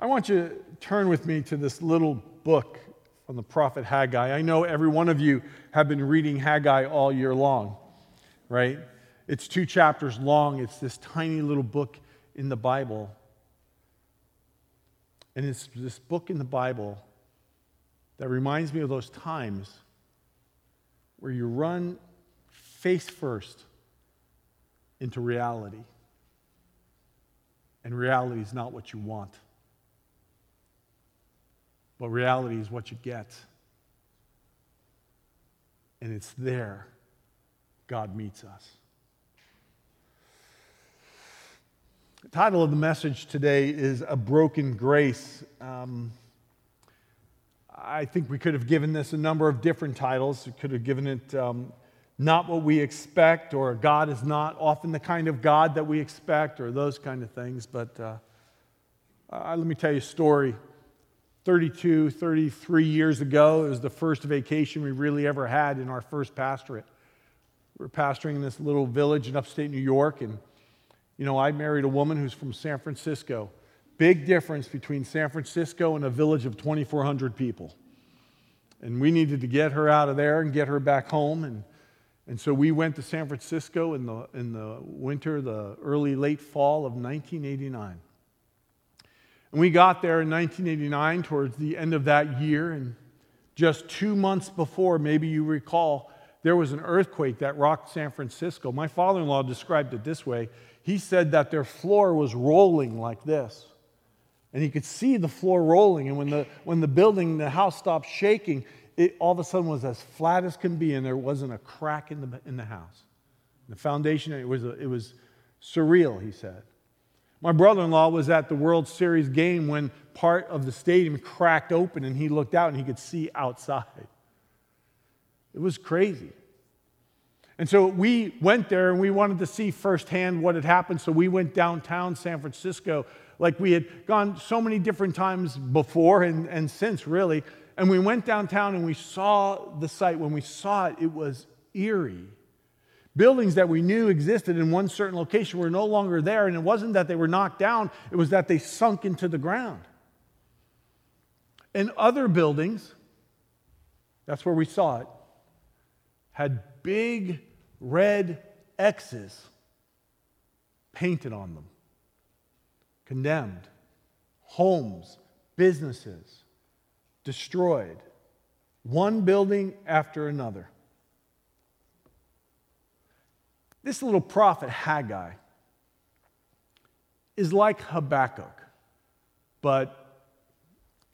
I want you to turn with me to this little book from the prophet Haggai. I know every one of you have been reading Haggai all year long, right? It's two chapters long. It's this tiny little book in the Bible. And it's this book in the Bible that reminds me of those times where you run face first into reality. And reality is not what you want, but reality is what you get. And it's there God meets us. The title of the message today is A Broken Grace. Um, I think we could have given this a number of different titles. We could have given it um, Not What We Expect, or God is Not Often the Kind of God That We Expect, or those kind of things. But uh, uh, let me tell you a story. 32, 33 years ago, it was the first vacation we really ever had in our first pastorate. We were pastoring in this little village in upstate New York, and you know, I married a woman who's from San Francisco. Big difference between San Francisco and a village of 2,400 people. And we needed to get her out of there and get her back home. And, and so we went to San Francisco in the, in the winter, the early, late fall of 1989. And we got there in 1989 towards the end of that year. And just two months before, maybe you recall, there was an earthquake that rocked San Francisco. My father in law described it this way he said that their floor was rolling like this. And he could see the floor rolling. And when the, when the building, the house stopped shaking, it all of a sudden was as flat as can be, and there wasn't a crack in the, in the house. The foundation, it was, a, it was surreal, he said. My brother in law was at the World Series game when part of the stadium cracked open and he looked out and he could see outside. It was crazy. And so we went there and we wanted to see firsthand what had happened. So we went downtown San Francisco like we had gone so many different times before and, and since, really. And we went downtown and we saw the site. When we saw it, it was eerie. Buildings that we knew existed in one certain location were no longer there. And it wasn't that they were knocked down, it was that they sunk into the ground. And other buildings, that's where we saw it, had big red X's painted on them condemned, homes, businesses destroyed, one building after another. This little prophet Haggai is like Habakkuk, but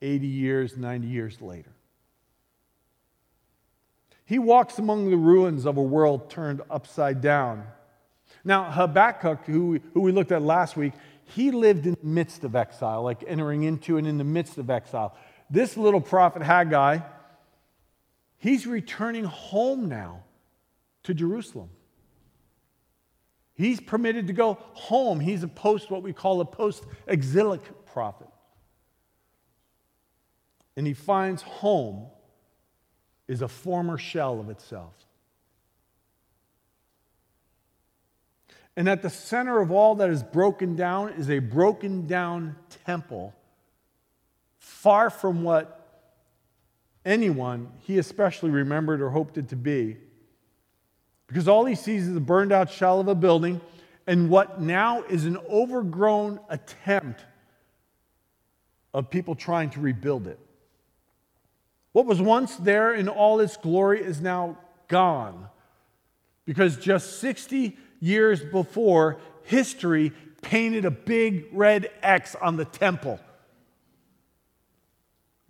80 years, 90 years later. He walks among the ruins of a world turned upside down. Now, Habakkuk, who, who we looked at last week, he lived in the midst of exile, like entering into and in the midst of exile. This little prophet Haggai, he's returning home now to Jerusalem. He's permitted to go home. He's a post, what we call a post exilic prophet. And he finds home is a former shell of itself. And at the center of all that is broken down is a broken down temple, far from what anyone he especially remembered or hoped it to be. Because all he sees is a burned out shell of a building and what now is an overgrown attempt of people trying to rebuild it. What was once there in all its glory is now gone. Because just 60 years before, history painted a big red X on the temple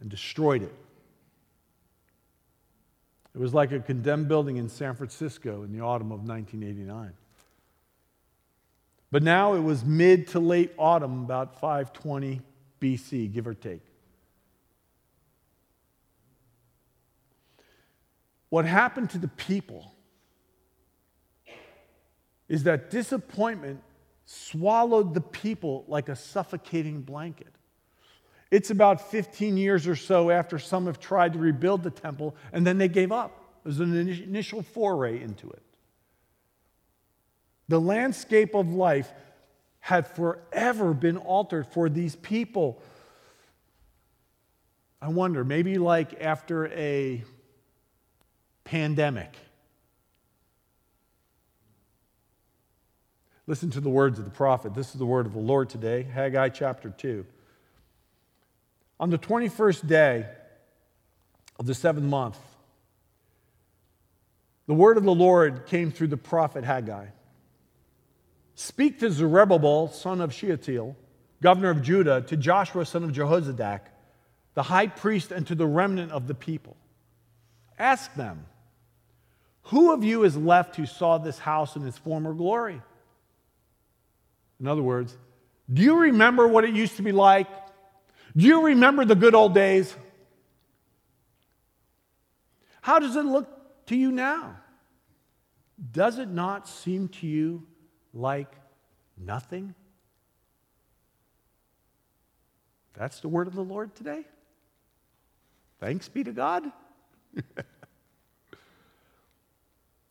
and destroyed it. It was like a condemned building in San Francisco in the autumn of 1989. But now it was mid to late autumn, about 520 BC, give or take. What happened to the people is that disappointment swallowed the people like a suffocating blanket. It's about 15 years or so after some have tried to rebuild the temple, and then they gave up. It was an initial foray into it. The landscape of life had forever been altered for these people I wonder, maybe like after a pandemic. Listen to the words of the prophet. This is the word of the Lord today, Haggai chapter 2. On the 21st day of the seventh month, the word of the Lord came through the prophet Haggai. Speak to Zerubbabel, son of Shealtiel, governor of Judah, to Joshua, son of Jehozadak, the high priest, and to the remnant of the people. Ask them, Who of you is left who saw this house in its former glory? In other words, do you remember what it used to be like? Do you remember the good old days? How does it look to you now? Does it not seem to you like nothing? That's the word of the Lord today. Thanks be to God.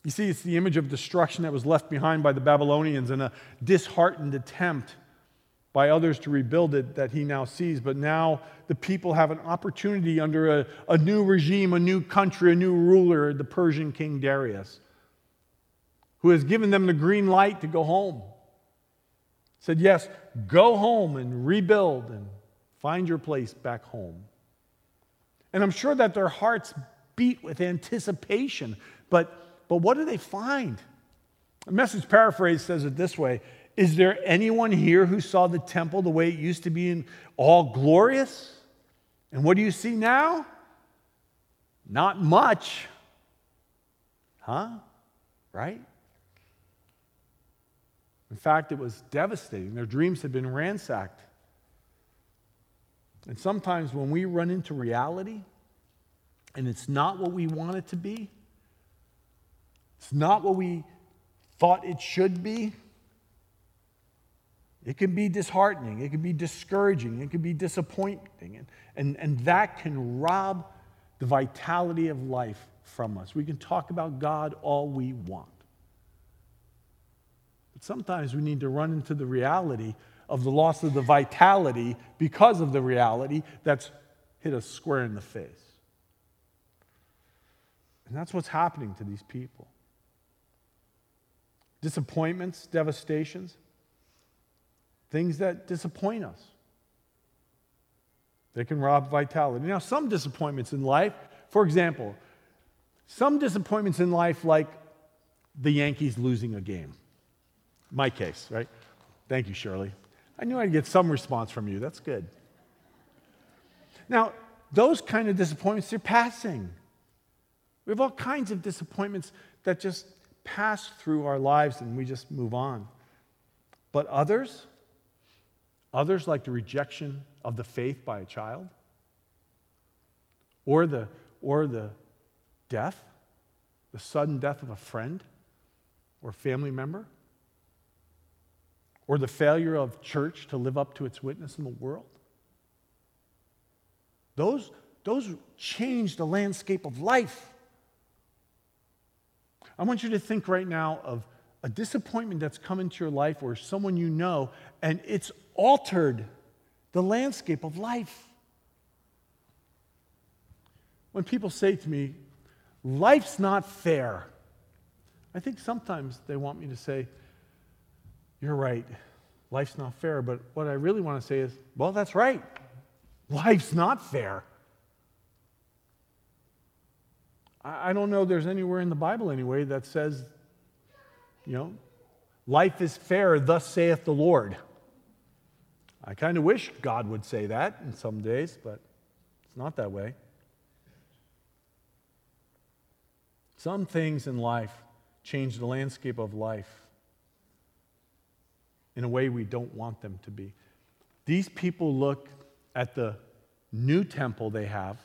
you see, it's the image of destruction that was left behind by the Babylonians and a disheartened attempt by others to rebuild it that he now sees. But now the people have an opportunity under a, a new regime, a new country, a new ruler, the Persian king Darius, who has given them the green light to go home. Said, Yes, go home and rebuild and find your place back home. And I'm sure that their hearts beat with anticipation. But, but what do they find? A message paraphrase says it this way is there anyone here who saw the temple the way it used to be all glorious? And what do you see now? Not much. Huh? Right? In fact, it was devastating. Their dreams had been ransacked. And sometimes when we run into reality and it's not what we want it to be, it's not what we thought it should be, it can be disheartening, it can be discouraging, it can be disappointing, and, and, and that can rob the vitality of life from us. We can talk about God all we want. But sometimes we need to run into the reality of the loss of the vitality because of the reality that's hit us square in the face. And that's what's happening to these people. Disappointments, devastations things that disappoint us. They can rob vitality. Now, some disappointments in life, for example, some disappointments in life, like the Yankees losing a game. My case, right? Thank you, Shirley. I knew I'd get some response from you. That's good. Now, those kind of disappointments, they're passing. We have all kinds of disappointments that just pass through our lives and we just move on. But others, Others, like the rejection of the faith by a child, or the, or the death, the sudden death of a friend or family member, or the failure of church to live up to its witness in the world. Those, those change the landscape of life. I want you to think right now of a disappointment that's come into your life or someone you know, and it's altered the landscape of life. When people say to me, life's not fair, I think sometimes they want me to say, You're right, life's not fair. But what I really want to say is, Well, that's right, life's not fair. I don't know there's anywhere in the Bible, anyway, that says, you know, life is fair, thus saith the Lord. I kind of wish God would say that in some days, but it's not that way. Some things in life change the landscape of life in a way we don't want them to be. These people look at the new temple they have,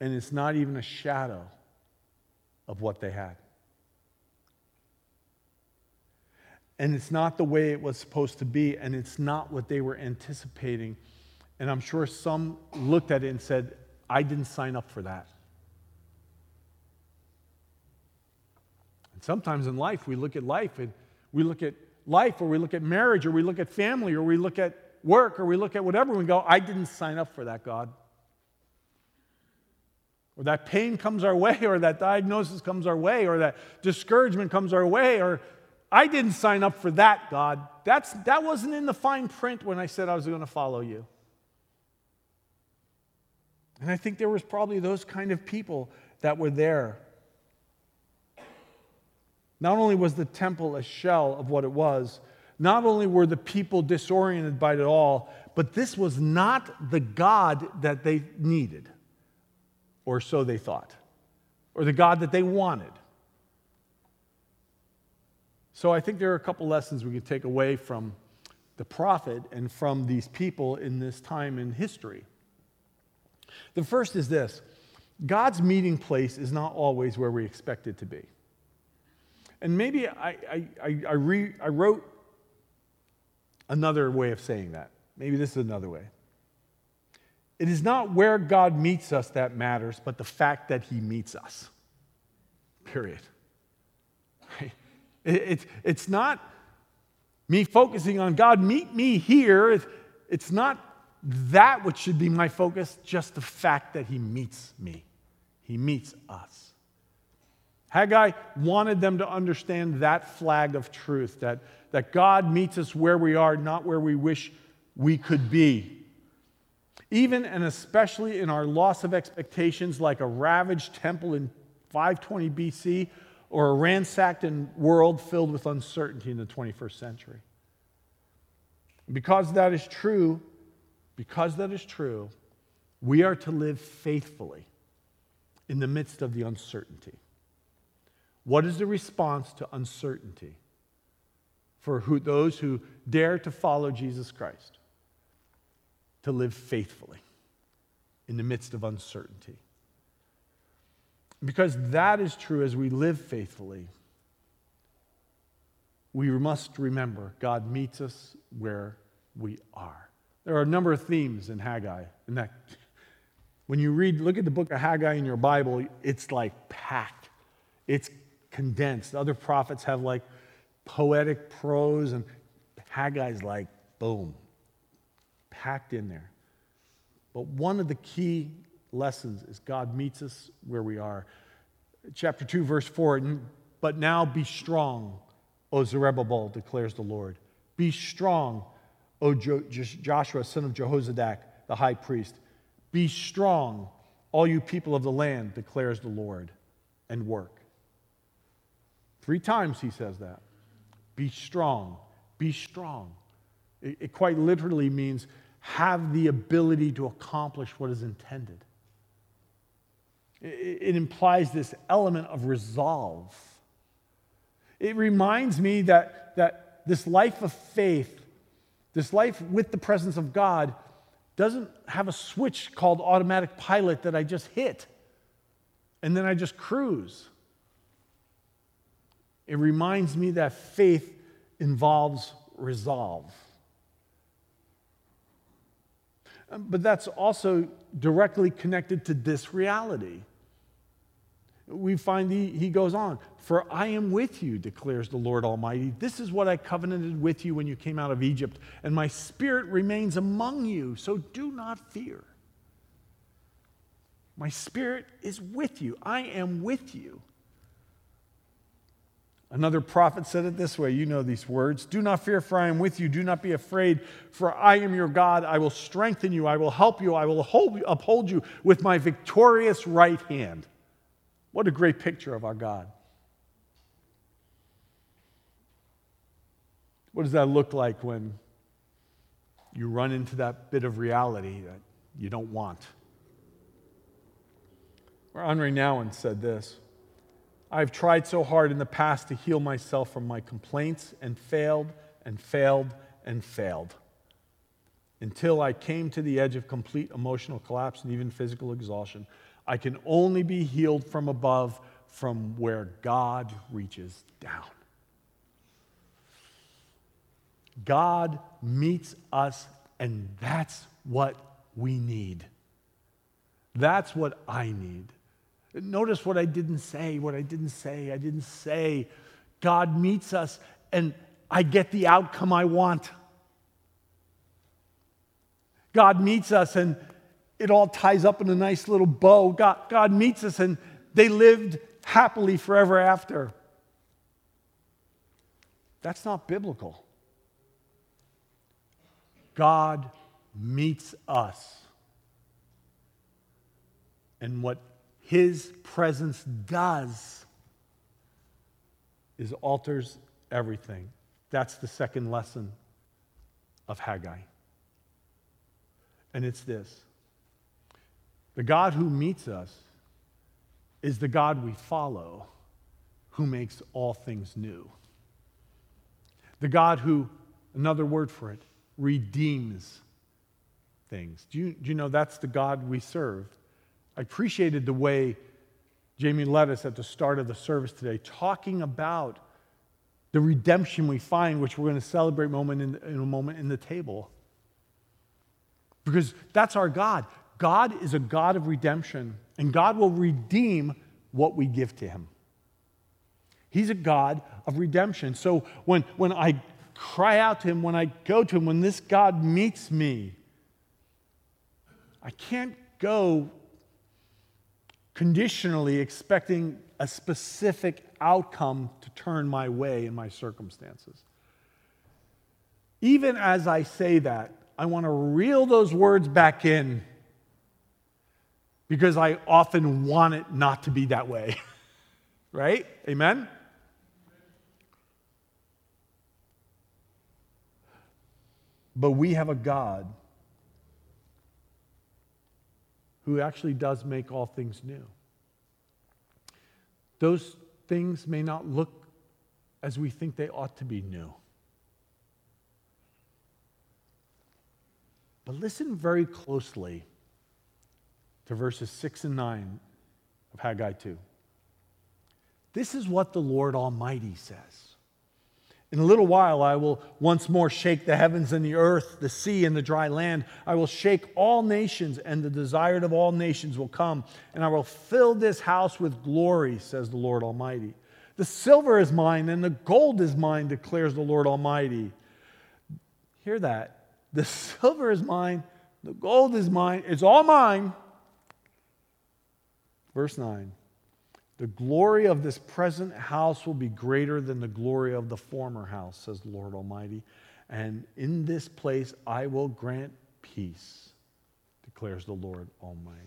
and it's not even a shadow of what they had. And it's not the way it was supposed to be, and it's not what they were anticipating. And I'm sure some looked at it and said, I didn't sign up for that. And sometimes in life, we look at life and we look at life, or we look at marriage, or we look at family, or we look at work or we look at whatever and we go, I didn't sign up for that, God. Or that pain comes our way, or that diagnosis comes our way, or that discouragement comes our way, or I didn't sign up for that, God. That's, that wasn't in the fine print when I said I was going to follow you. And I think there was probably those kind of people that were there. Not only was the temple a shell of what it was, not only were the people disoriented by it all, but this was not the God that they needed, or so they thought, or the God that they wanted. So I think there are a couple lessons we can take away from the prophet and from these people in this time in history. The first is this God's meeting place is not always where we expect it to be. And maybe I, I, I, I, re, I wrote another way of saying that. Maybe this is another way. It is not where God meets us that matters, but the fact that He meets us. Period. Right? It, it's not me focusing on God, meet me here. It's not that which should be my focus, just the fact that He meets me. He meets us. Haggai wanted them to understand that flag of truth that, that God meets us where we are, not where we wish we could be. Even and especially in our loss of expectations, like a ravaged temple in 520 BC, or a ransacked and world filled with uncertainty in the 21st century. Because that is true, because that is true, we are to live faithfully in the midst of the uncertainty. What is the response to uncertainty for who, those who dare to follow Jesus Christ? To live faithfully in the midst of uncertainty. Because that is true as we live faithfully. We must remember God meets us where we are. There are a number of themes in Haggai. And that when you read, look at the book of Haggai in your Bible, it's like packed. It's condensed. Other prophets have like poetic prose, and Haggai's like, boom, packed in there. But one of the key lessons is God meets us where we are. Chapter 2, verse 4 But now be strong, O Zerubbabel, declares the Lord. Be strong, O Joshua, son of Jehozadak, the high priest. Be strong, all you people of the land, declares the Lord, and work. Three times he says that. Be strong, be strong. It, it quite literally means have the ability to accomplish what is intended it implies this element of resolve. It reminds me that, that this life of faith, this life with the presence of God, doesn't have a switch called automatic pilot that I just hit and then I just cruise. It reminds me that faith involves resolve. But that's also directly connected to this reality we find he, he goes on, For I am with you, declares the Lord Almighty. This is what I covenanted with you when you came out of Egypt, and my spirit remains among you, so do not fear. My spirit is with you. I am with you. Another prophet said it this way you know these words Do not fear, for I am with you. Do not be afraid, for I am your God. I will strengthen you. I will help you. I will hold, uphold you with my victorious right hand. What a great picture of our God. What does that look like when you run into that bit of reality that you don't want? Where Henri Nouwen said this I've tried so hard in the past to heal myself from my complaints and failed and failed and failed until I came to the edge of complete emotional collapse and even physical exhaustion. I can only be healed from above, from where God reaches down. God meets us, and that's what we need. That's what I need. Notice what I didn't say, what I didn't say. I didn't say, God meets us, and I get the outcome I want. God meets us and it all ties up in a nice little bow. God, God meets us and they lived happily forever after. That's not biblical. God meets us. And what his presence does is alters everything. That's the second lesson of Haggai. And it's this the God who meets us is the God we follow, who makes all things new. The God who, another word for it, redeems things. Do you, do you know that's the God we serve? I appreciated the way Jamie led us at the start of the service today, talking about the redemption we find, which we're going to celebrate moment in, in a moment in the table. Because that's our God. God is a God of redemption, and God will redeem what we give to Him. He's a God of redemption. So when, when I cry out to Him, when I go to Him, when this God meets me, I can't go conditionally expecting a specific outcome to turn my way in my circumstances. Even as I say that, I want to reel those words back in because I often want it not to be that way. right? Amen? But we have a God who actually does make all things new. Those things may not look as we think they ought to be new. But listen very closely to verses 6 and 9 of Haggai 2. This is what the Lord Almighty says. In a little while, I will once more shake the heavens and the earth, the sea and the dry land. I will shake all nations, and the desired of all nations will come. And I will fill this house with glory, says the Lord Almighty. The silver is mine, and the gold is mine, declares the Lord Almighty. Hear that. The silver is mine, the gold is mine, it's all mine. Verse 9. The glory of this present house will be greater than the glory of the former house, says the Lord Almighty. And in this place I will grant peace, declares the Lord Almighty.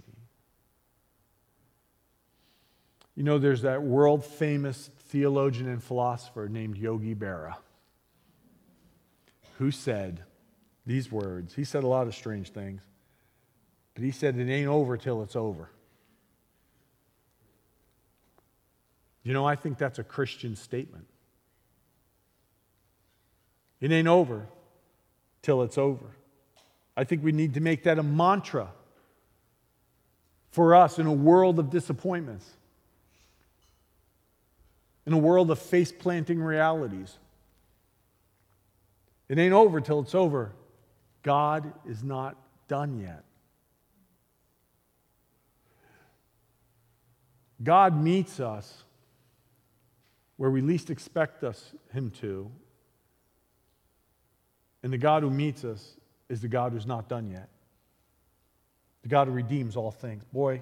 You know, there's that world famous theologian and philosopher named Yogi Berra who said these words. He said a lot of strange things, but he said, It ain't over till it's over. You know, I think that's a Christian statement. It ain't over till it's over. I think we need to make that a mantra for us in a world of disappointments, in a world of face planting realities. It ain't over till it's over. God is not done yet. God meets us where we least expect us, Him to. And the God who meets us is the God who's not done yet. The God who redeems all things. Boy,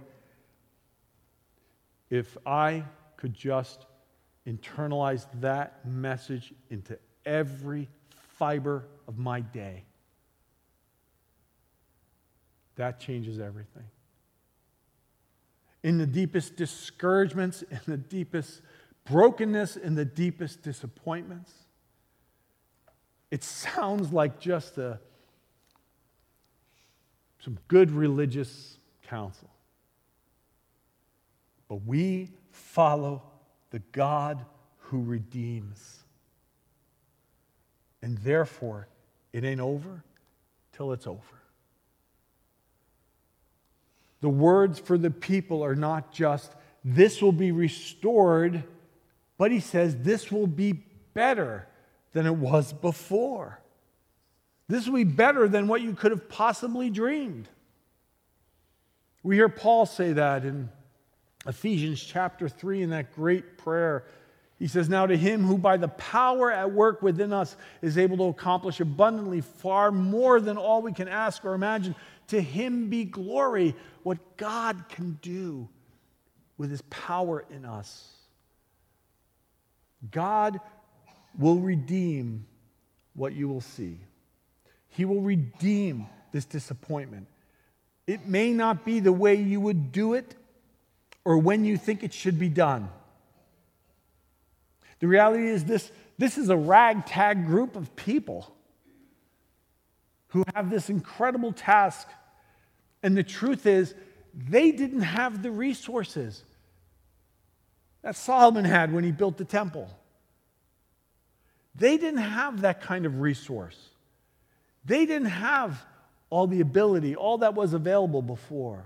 if I could just internalize that message into every fiber of my day, that changes everything. In the deepest discouragements, in the deepest brokenness and the deepest disappointments. It sounds like just a, some good religious counsel. But we follow the God who redeems. And therefore, it ain't over till it's over. The words for the people are not just, this will be restored but he says this will be better than it was before. This will be better than what you could have possibly dreamed. We hear Paul say that in Ephesians chapter 3 in that great prayer. He says, Now to him who by the power at work within us is able to accomplish abundantly far more than all we can ask or imagine, to him be glory, what God can do with his power in us. God will redeem what you will see. He will redeem this disappointment. It may not be the way you would do it or when you think it should be done. The reality is this, this is a ragtag group of people who have this incredible task. And the truth is, they didn't have the resources that Solomon had when he built the temple. They didn't have that kind of resource. They didn't have all the ability, all that was available before.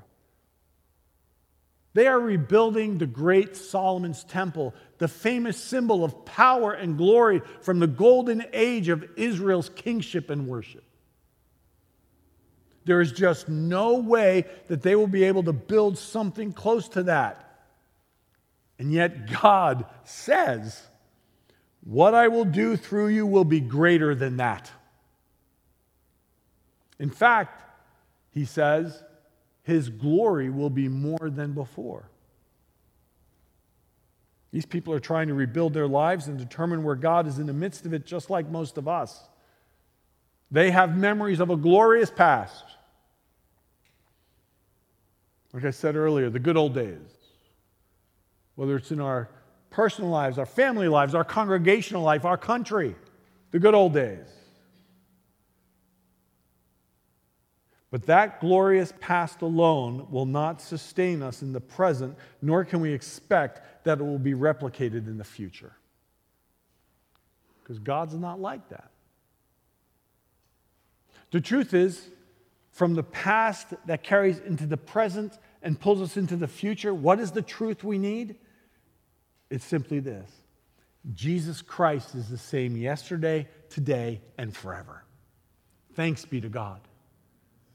They are rebuilding the great Solomon's temple, the famous symbol of power and glory from the golden age of Israel's kingship and worship. There is just no way that they will be able to build something close to that. And yet, God says, What I will do through you will be greater than that. In fact, he says, his glory will be more than before. These people are trying to rebuild their lives and determine where God is in the midst of it, just like most of us. They have memories of a glorious past. Like I said earlier, the good old days. Whether it's in our personal lives, our family lives, our congregational life, our country, the good old days. But that glorious past alone will not sustain us in the present, nor can we expect that it will be replicated in the future. Because God's not like that. The truth is, from the past that carries into the present and pulls us into the future, what is the truth we need? It's simply this Jesus Christ is the same yesterday, today, and forever. Thanks be to God.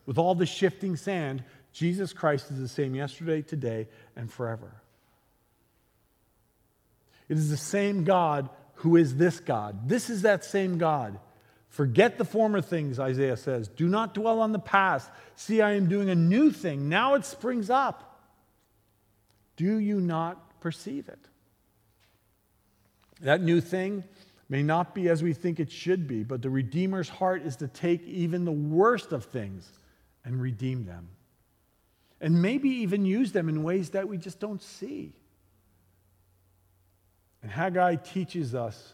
With all the shifting sand, Jesus Christ is the same yesterday, today, and forever. It is the same God who is this God. This is that same God. Forget the former things, Isaiah says. Do not dwell on the past. See, I am doing a new thing. Now it springs up. Do you not perceive it? That new thing may not be as we think it should be, but the Redeemer's heart is to take even the worst of things and redeem them. And maybe even use them in ways that we just don't see. And Haggai teaches us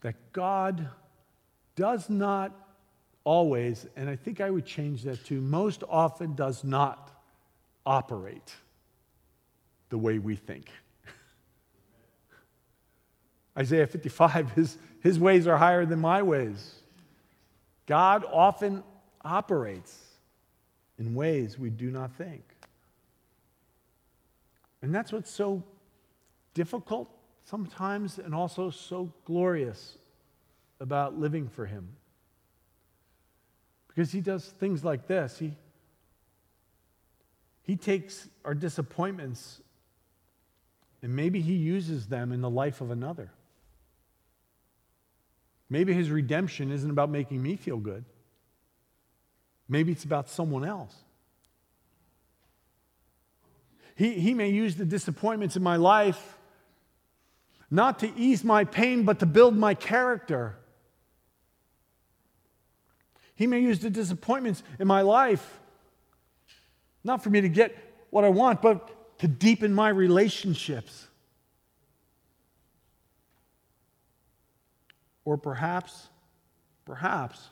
that God does not always, and I think I would change that to most often does not operate the way we think. Isaiah 55, his, his ways are higher than my ways. God often operates in ways we do not think. And that's what's so difficult sometimes and also so glorious about living for Him. Because He does things like this. He, he takes our disappointments and maybe He uses them in the life of another. Maybe his redemption isn't about making me feel good. Maybe it's about someone else. He, he may use the disappointments in my life not to ease my pain, but to build my character. He may use the disappointments in my life not for me to get what I want, but to deepen my relationships. Or perhaps, perhaps,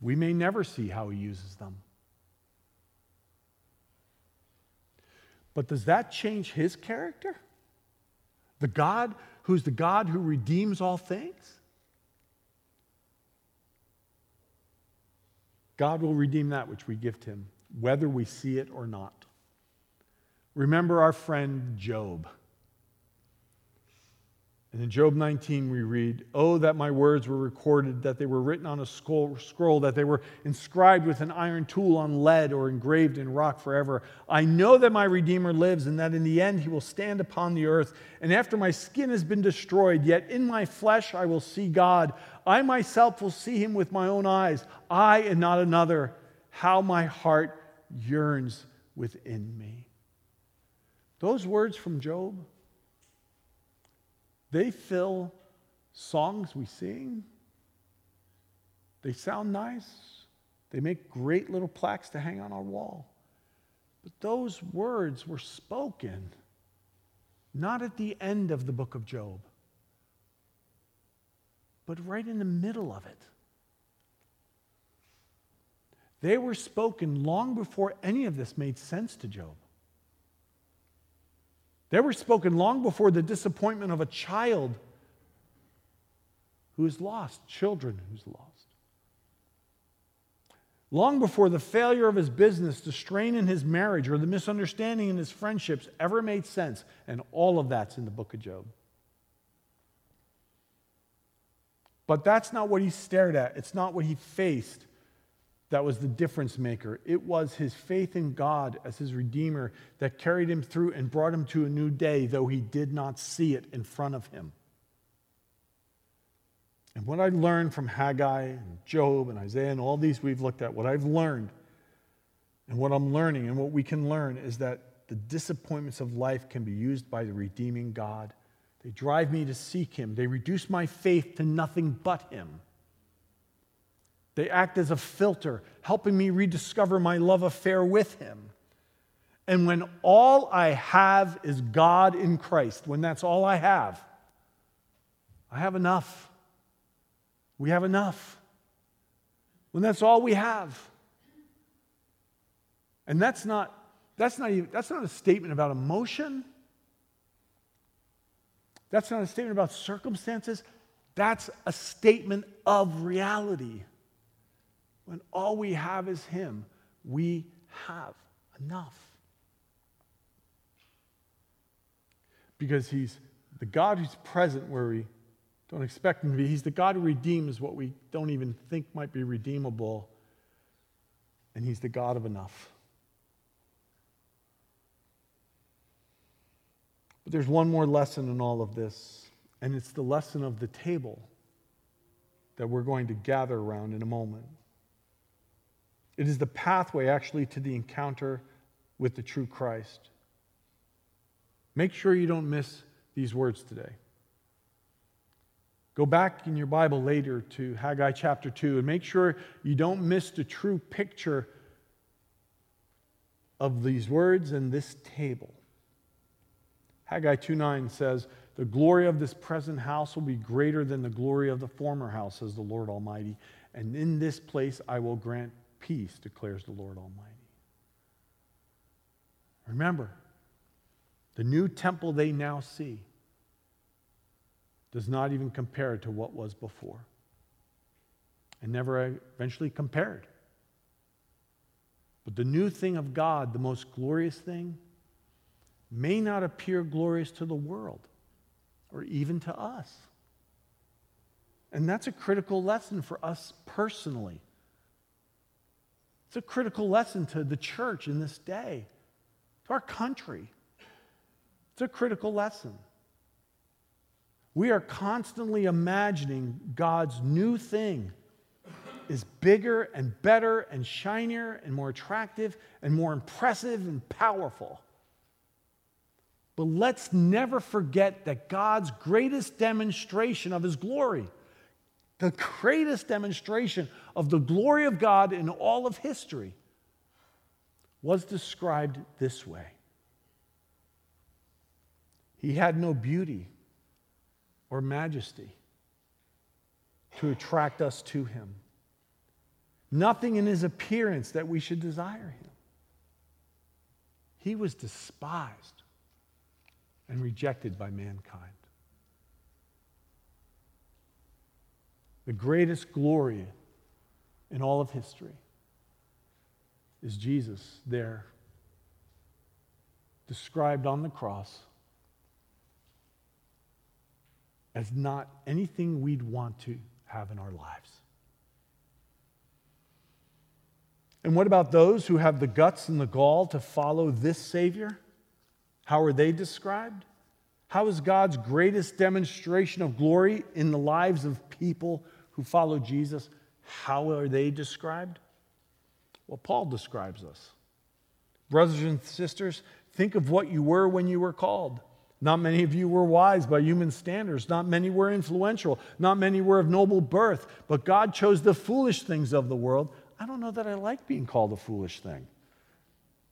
we may never see how he uses them. But does that change his character? The God who's the God who redeems all things? God will redeem that which we gift him, whether we see it or not. Remember our friend Job. And in Job 19, we read, Oh, that my words were recorded, that they were written on a scroll, that they were inscribed with an iron tool on lead or engraved in rock forever. I know that my Redeemer lives, and that in the end he will stand upon the earth. And after my skin has been destroyed, yet in my flesh I will see God. I myself will see him with my own eyes, I and not another. How my heart yearns within me. Those words from Job they fill songs we sing. They sound nice. They make great little plaques to hang on our wall. But those words were spoken not at the end of the book of Job, but right in the middle of it. They were spoken long before any of this made sense to Job. They were spoken long before the disappointment of a child who is lost, children who's lost. Long before the failure of his business, the strain in his marriage, or the misunderstanding in his friendships ever made sense. And all of that's in the book of Job. But that's not what he stared at. It's not what he faced that was the difference maker. It was his faith in God as his Redeemer that carried him through and brought him to a new day, though he did not see it in front of him. And what I learned from Haggai and Job and Isaiah and all these we've looked at, what I've learned and what I'm learning and what we can learn is that the disappointments of life can be used by the redeeming God. They drive me to seek him, they reduce my faith to nothing but him. They act as a filter, helping me rediscover my love affair with Him. And when all I have is God in Christ, when that's all I have, I have enough. We have enough. When that's all we have. And that's not, that's not, even, that's not a statement about emotion. That's not a statement about circumstances. That's a statement of reality. When all we have is Him, we have enough. Because He's the God who's present where we don't expect Him to be. He's the God who redeems what we don't even think might be redeemable. And He's the God of enough. But there's one more lesson in all of this, and it's the lesson of the table that we're going to gather around in a moment. It is the pathway actually to the encounter with the true Christ. Make sure you don't miss these words today. Go back in your Bible later to Haggai chapter 2 and make sure you don't miss the true picture of these words and this table. Haggai 2:9 says, "The glory of this present house will be greater than the glory of the former house," says the Lord Almighty, "and in this place I will grant peace, declares the Lord Almighty. Remember, the new temple they now see does not even compare to what was before and never eventually compared. But the new thing of God, the most glorious thing, may not appear glorious to the world or even to us. And that's a critical lesson for us personally. It's a critical lesson to the church in this day, to our country. It's a critical lesson. We are constantly imagining God's new thing is bigger and better and shinier and more attractive and more impressive and powerful. But let's never forget that God's greatest demonstration of his glory the greatest demonstration of the glory of God in all of history, was described this way He had no beauty or majesty to attract us to Him, nothing in His appearance that we should desire Him. He was despised and rejected by mankind. The greatest glory in all of history is Jesus there, described on the cross, as not anything we'd want to have in our lives. And what about those who have the guts and the gall to follow this Savior? How are they described? How is God's greatest demonstration of glory in the lives of people who follow Jesus? How are they described? Well, Paul describes us. Brothers and sisters, think of what you were when you were called. Not many of you were wise by human standards. Not many were influential. Not many were of noble birth. But God chose the foolish things of the world. I don't know that I like being called a foolish thing.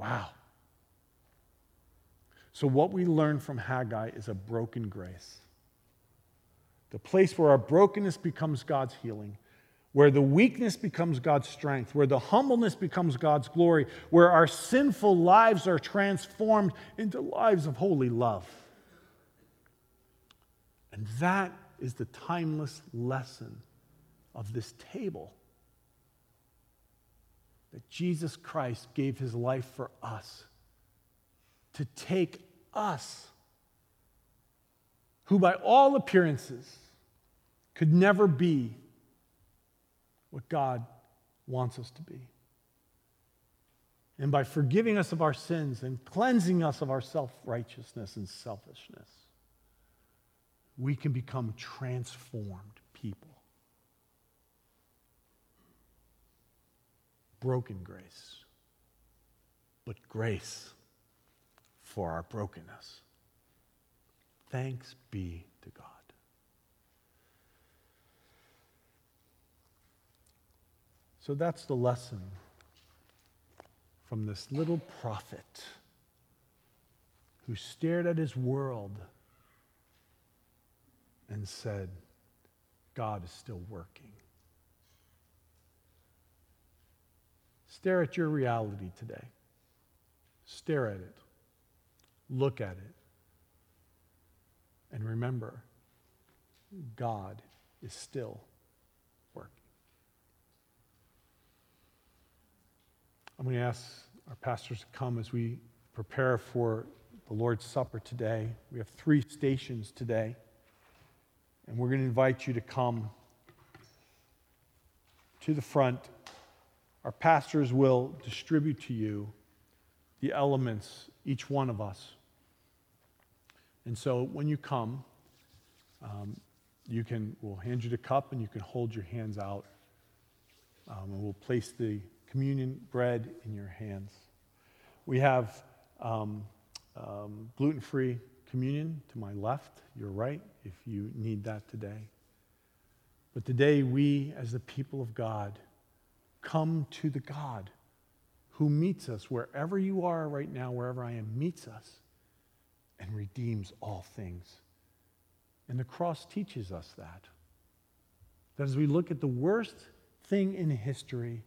Wow. So, what we learn from Haggai is a broken grace. The place where our brokenness becomes God's healing, where the weakness becomes God's strength, where the humbleness becomes God's glory, where our sinful lives are transformed into lives of holy love. And that is the timeless lesson of this table that Jesus Christ gave his life for us to take us, who by all appearances could never be what God wants us to be. And by forgiving us of our sins and cleansing us of our self righteousness and selfishness, we can become transformed people. Broken grace, but grace for our brokenness. Thanks be to God. So that's the lesson from this little prophet who stared at his world and said, God is still working. Stare at your reality today. Stare at it. Look at it. And remember, God is still working. I'm going to ask our pastors to come as we prepare for the Lord's Supper today. We have three stations today. And we're going to invite you to come to the front our pastors will distribute to you the elements, each one of us. And so when you come, um, you can, we'll hand you the cup and you can hold your hands out. Um, and we'll place the communion bread in your hands. We have um, um gluten free communion to my left, your right, if you need that today. But today, we, as the people of God, come to the God who meets us wherever you are right now, wherever I am, meets us and redeems all things. And the cross teaches us that. That as we look at the worst thing in history,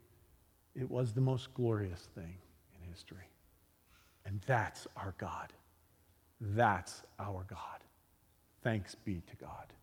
it was the most glorious thing in history. And that's our God. That's our God. Thanks be to God.